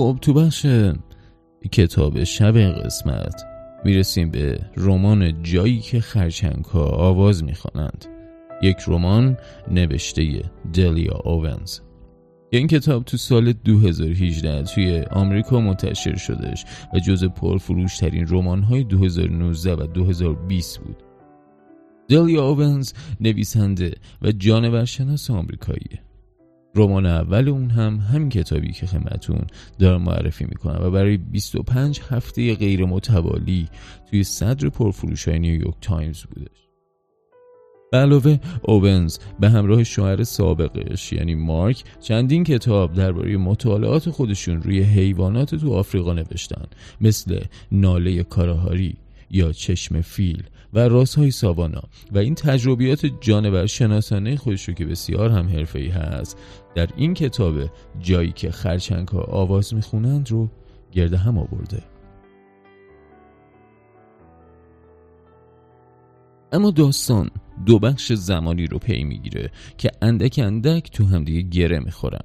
خب تو بخش کتاب شب قسمت می‌رسیم به رمان جایی که خرچنگها آواز می‌خوانند. یک رمان نوشته دلیا اوونز. این کتاب تو سال 2018 توی آمریکا منتشر شدش و جز پرفروش ترین رمان های 2019 و 2020 بود. دلیا اوونز نویسنده و جانورشناس آمریکاییه. رمان اول اون هم همین کتابی که خدمتون دارم معرفی می‌کنم و برای 25 هفته غیر متوالی توی صدر پرفروش های نیویورک تایمز بودش. به علاوه اوونز به همراه شوهر سابقش یعنی مارک چندین کتاب درباره مطالعات خودشون روی حیوانات تو آفریقا نوشتن مثل ناله کالاهاری یا چشم فیل. و رازهای ساوانا و این تجربیات جانور شناسانه خودش رو که بسیار هم حرفه‌ای هست در این کتاب جایی که خرچنگ ها آواز می‌خونند رو گرده هم آورده. اما داستان دو بخش زمانی رو پی می‌گیره که اندک اندک تو همدیگه گره می‌خورن.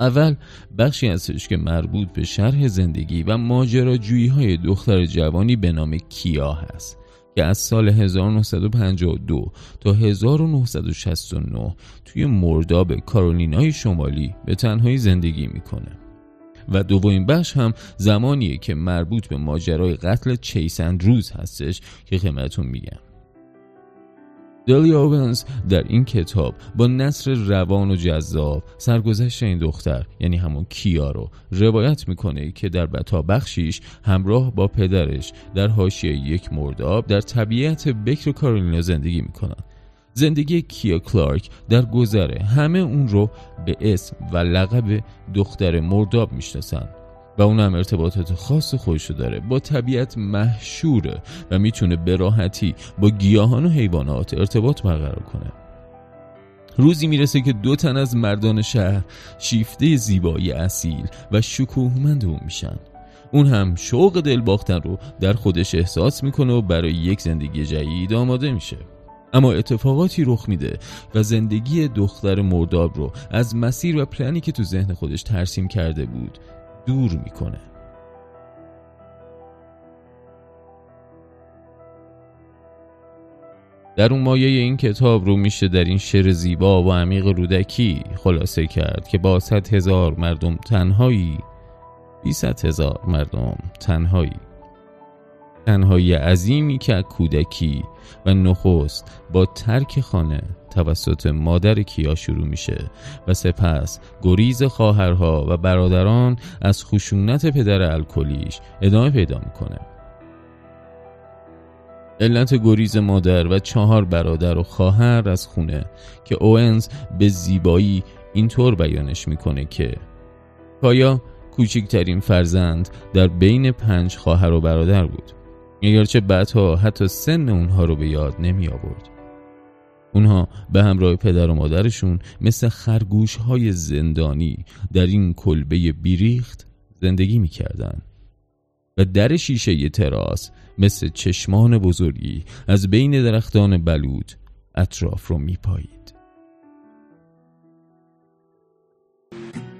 اول بخشی هستش که مربوط به شرح زندگی و ماجراجویی های دختر جوانی به نام کیا هست. که از سال 1952 تا 1969 توی مرداب کارولینای شمالی به تنهایی زندگی می‌کنه. و دومین بخش هم زمانیه که مربوط به ماجرای قتل چیسند روز هستش که خدمتتون میگم. دلی اوونز در این کتاب با نصر روان و جذاب سرگذشت این دختر یعنی همون کیا رو روایت می‌کنه که در بتا بخشیش همراه با پدرش در حاشیه یک مرداب در طبیعت بکر کارولینا زندگی می‌کنن. زندگی کیا کلارک در گذره همه اون رو به اسم و لقب دختر مرداب می‌شناسن. و اون هم ارتباطات خاص خودشو داره. با طبیعت محشوره و می‌تونه به راحتی با گیاهان و حیوانات ارتباط برقرار کنه. روزی می‌رسه که دو تن از مردان شهر شیفته زیبایی اصیل و شکوهمند اون میشن. اون هم شوق دل باختن رو در خودش احساس می‌کنه و برای یک زندگی جدید آماده میشه. اما اتفاقاتی رخ میده و زندگی دختر مرداب رو از مسیر و پلنی که تو ذهن خودش ترسیم کرده بود دور می‌کنه. در اون مایه این کتاب رو میشه در این شعر زیبا و عمیق رودکی خلاصه کرد که با صد هزار مردم تنهایی بیصد هزار مردم تنهایی. تنهایی عظیمی که کودکی و نخست با ترک خانه توسط مادر کیا شروع میشه و سپس گریز خواهرها و برادران از خشونت پدر الکلیش ادامه پیدا می‌کنه. علت گریز مادر و چهار برادر و خواهر از خونه که اوونز به زیبایی اینطور بیانش می‌کنه که کایا کوچکترین فرزند در بین پنج خواهر و برادر بود. اگرچه بعدها حتی سن اونها رو به یاد نمی آورد. اونها به همراه پدر و مادرشون مثل خرگوش های زندانی در این کلبه بیریخت زندگی می‌کردن. و در شیشه ی تراس مثل چشمان بزرگی از بین درختان بلود اطراف رو میپایید.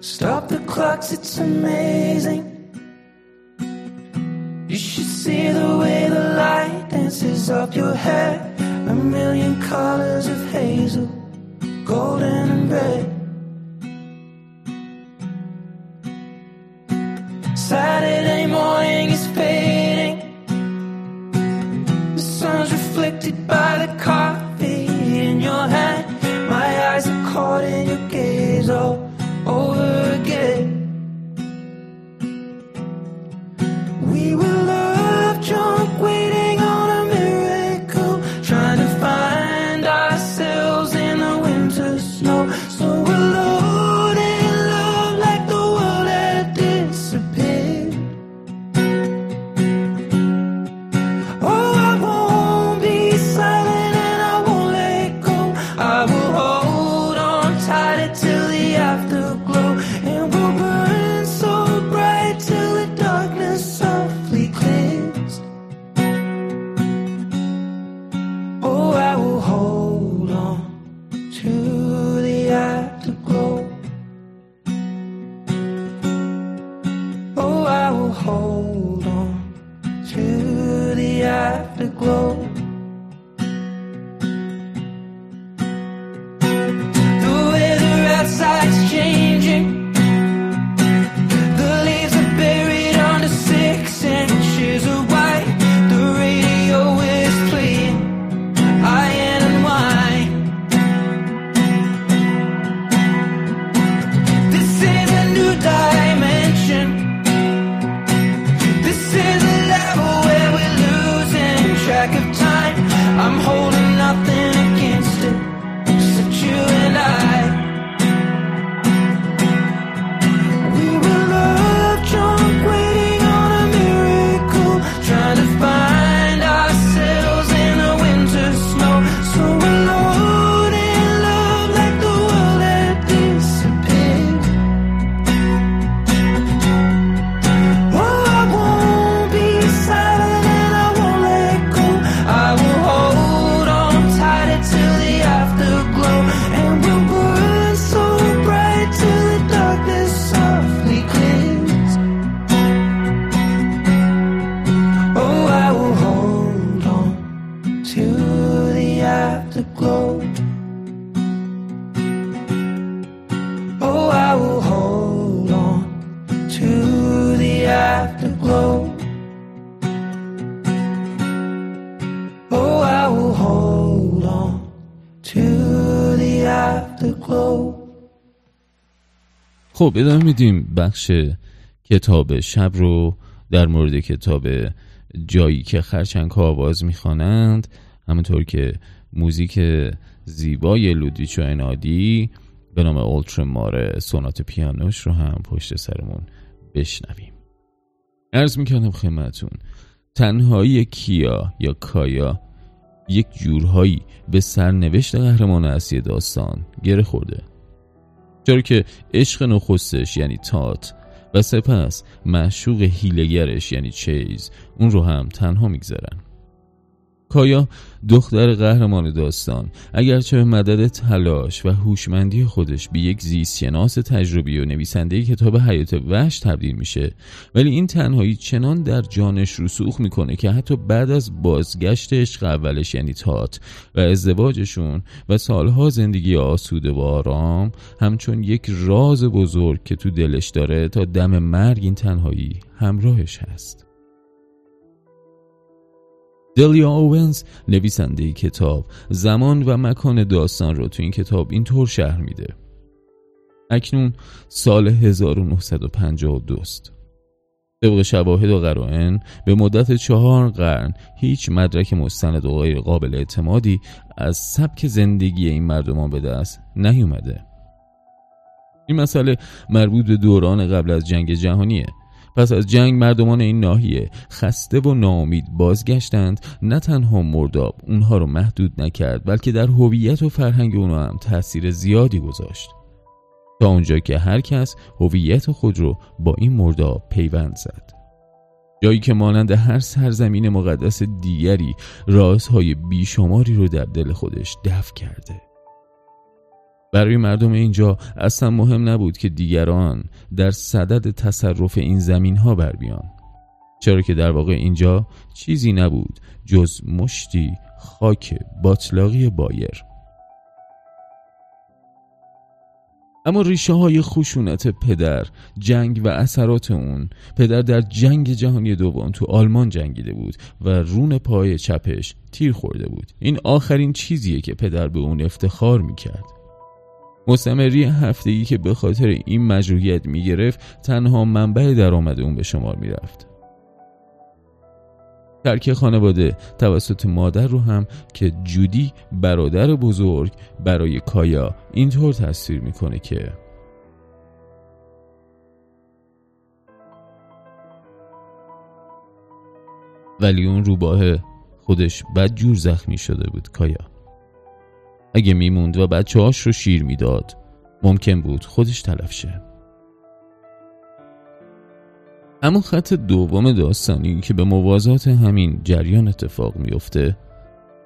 Stop the clocks, it's amazing. You should see the way the light dances up your hair. A million colors of hazel, golden and red. afterglow خب ادامه میدیم بخش کتاب شب رو در مورد کتاب جایی که خرچنگ ها آواز می‌خوانند. همونطور که موزیک زیبای لودویچ و انادی به نام اولتر ماره سونات پیانوش رو هم پشت سرمون بشنویم. ارز می‌کنم خدمتون تنهایی کیا یا کایا یک جورهایی به سرنوشت قهرمان اصلی داستان گره خورده. چرا که عشق نخستش یعنی تات. و سپس معشوق هیلگرش یعنی چیز اون رو هم تنها می‌گذارن. کایا دختر قهرمان داستان. اگرچه به مدد تلاش و هوشمندی خودش به یک زیستشناس تجربی و نویسنده کتاب حیات وحش تبدیل میشه ولی این تنهایی چنان در جانش رسوخ می‌کنه که حتی بعد از بازگشت عشق اولش یعنی تات و ازدواجشون و سالها زندگی آسوده و آرام همچون یک راز بزرگ که تو دلش داره تا دم مرگ این تنهایی همراهش هست. دلیا اوونز نویسنده کتاب زمان و مکان داستان رو تو این کتاب اینطور شهر میده. اکنون سال 1952 است طبق شواهد و قرائن به مدت چهار قرن هیچ مدرک مستند و غیر قابل اعتمادی از سبک زندگی این مردمان به دست نیومده. این مسئله مربوط به دوران قبل از جنگ جهانیه. پس از جنگ مردمان این ناحیه خسته و ناامید بازگشتند. نه تنها مرداب اونها رو محدود نکرد بلکه در هویت و فرهنگ اونها هم تاثیر زیادی گذاشت. تا اونجا که هر کس هویت خود رو با این مرداب پیوند زد. جایی که مانند هر سرزمین مقدس دیگری رازهای بیشماری رو در دل خودش دفع کرده. برای مردم اینجا اصلا مهم نبود که دیگران در صدد تصرف این زمین ها بر بیان. چرا که در واقع اینجا چیزی نبود جز مشتی خاک باطلاقی بایر. اما ریشه های خشونت پدر جنگ و اثرات اون پدر در جنگ جهانی دوم تو آلمان جنگیده بود و رون پای چپش تیر خورده بود. این آخرین چیزیه که پدر به اون افتخار می‌کرد. مستمری هفتگی که به خاطر این مجروحیت می‌گرفت تنها منبع درآمد اون به شمار می‌رفت. ترک خانواده توسط مادر رو هم که جودی برادر بزرگ برای کایا اینطور تصویر می‌کنه که ولی اون روباه خودش بد جور زخمی شده بود کایا. اگه میموند و بچه هاش رو شیر می‌داد. ممکن بود خودش تلف شه. اما خط دوم داستانی که به موازات همین جریان اتفاق میفته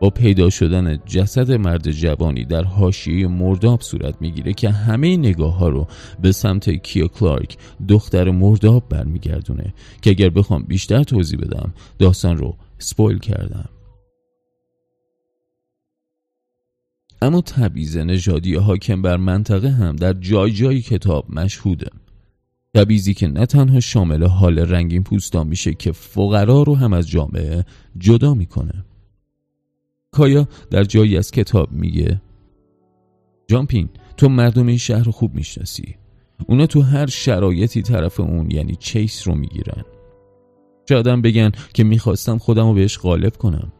با پیدا شدن جسد مرد جوانی در حاشیه مرداب صورت می‌گیره که همه نگاه ها رو به سمت کیا کلارک دختر مرداب برمیگردونه. که اگر بخوام بیشتر توضیح بدم داستان رو سپویل کردم. اما تبعیض نژادی حاکم بر منطقه هم در جای جای کتاب مشهوده. تبعیضی که نه تنها شامل حال رنگین پوستان میشه که فقرا رو هم از جامعه جدا می‌کنه. کایا در جایی از کتاب میگه جامپین تو مردم این شهر رو خوب می‌شناسی. اونا تو هر شرایطی طرف اون یعنی چیس رو می‌گیرن. شادم بگن که می‌خواستم خودم رو بهش غالب کنم.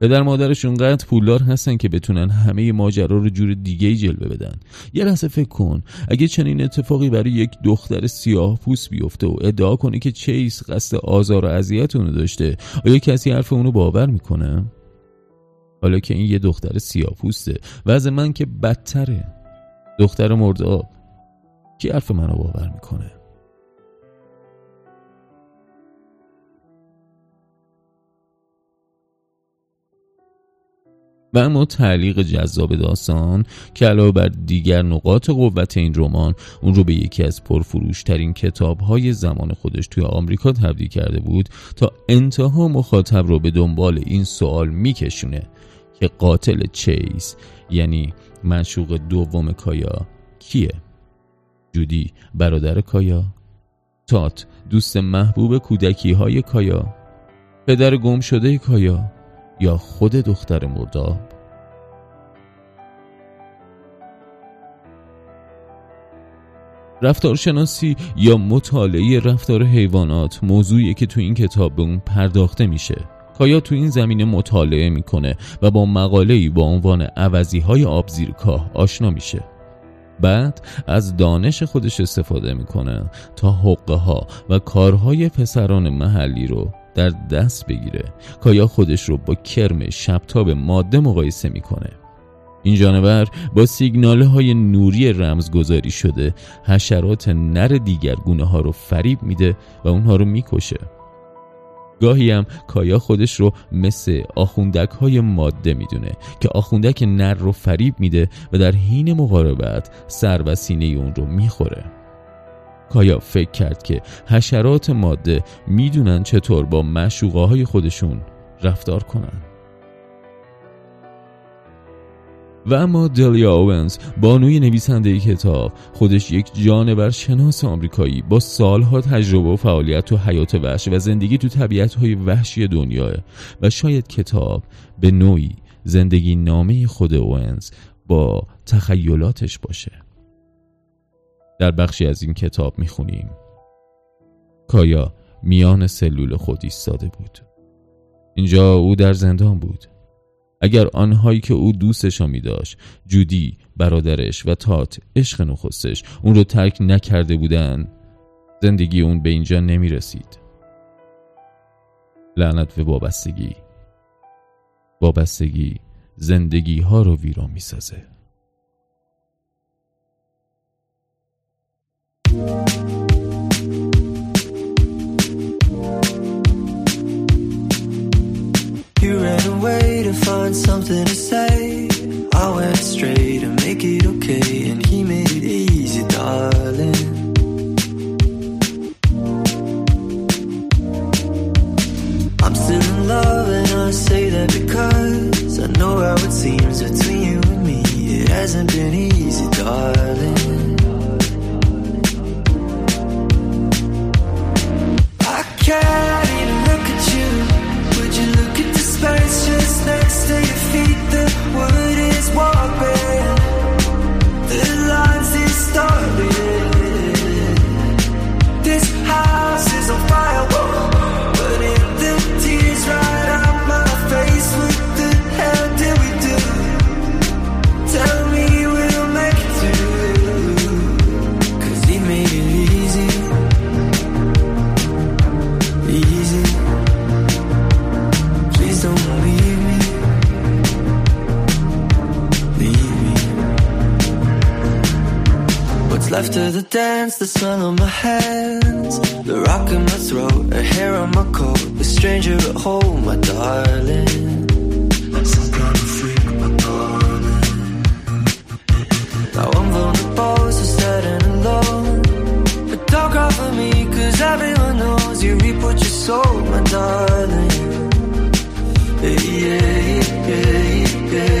پدر مادرش اونقدر پولدار هستن که بتونن همه ماجرا رو جور دیگه جلوه بدن. یه لحظه فکر کن. اگه چنین اتفاقی برای یک دختر سیاه پوست بیفته و ادعا کنه که چیس قصد آزار و اذیت اونو داشته آیا کسی حرف اونو باور می‌کنه؟ حالا که این یه دختر سیاه پوسته وضع من که بدتره. دختر مرداب کی حرف منو باور می‌کنه؟ و اما تعلیق جذاب داستان که علاوه بر دیگر نقاط قوت این رمان اون رو به یکی از پرفروشترین کتابهای زمان خودش توی آمریکا تبدیل کرده بود تا انتها مخاطب رو به دنبال این سوال میکشونه که قاتل چیز یعنی منشوق دوم کایا کیه؟ جودی برادر کایا؟ تات دوست محبوب کودکی های کایا؟ پدر گم شده کایا؟ یا خود دختر مرداب؟ رفتارشناسی یا مطالعه رفتار حیوانات موضوعی که تو این کتاب به اون پرداخته میشه کایا تو این زمینه مطالعه می‌کنه و با مقاله‌ای با عنوان عوضی های آبزیرکاه آشنا میشه بعد از دانش خودش استفاده می‌کنه تا حقه ها و کارهای پسران محلی رو در دست بگیره. کایا خودش رو با کرم شبتاب ماده مقایسه می‌کنه. این جانور با سیگناله های نوری رمزگذاری شده حشرات نر دیگر گونه ها رو فریب میده و اونها رو می‌کشه. گاهی هم کایا خودش رو مثل آخوندک های ماده می‌دونه که آخوندک نر رو فریب میده و در حین مقاربت سر و سینه اون رو می‌خوره. کایا فکر کرد که حشرات ماده می‌دونن چطور با مشوقه های خودشون رفتار کنن؟ و اما دلیا اوونز بانوی نویسنده کتاب خودش یک جانور شناس آمریکایی با سالها تجربه و فعالیت تو حیات وحش و زندگی تو طبیعت های وحشی دنیاه و شاید کتاب به نوعی زندگی نامه خود اوونز با تخیلاتش باشه. در بخشی از این کتاب می‌خونیم. کایا میان سلول خود ایستاده بود. اینجا او در زندان بود. اگر آنهایی که او دوستشان می داشت جودی برادرش و تات عشق نخستش اون رو ترک نکرده بودن زندگی اون به اینجا نمی رسید لعنت به وابستگی. وابستگی زندگی ها رو ویران می سازه You ran away to find something to say. I went straight to make it okay, and he made it easy, darling. I'm still in love, and I say that because I know how it seems between you and me. It hasn't been easy, darling. Of the dance, the smell on my hands, the rock in my throat, a hair on my coat, a stranger at home, my darling. Some kind of freak, my darling. Now I'm vulnerable, so sad and alone. But don't cry for me, cause everyone knows you reap what you sow, my darling. Yeah, yeah, yeah, yeah.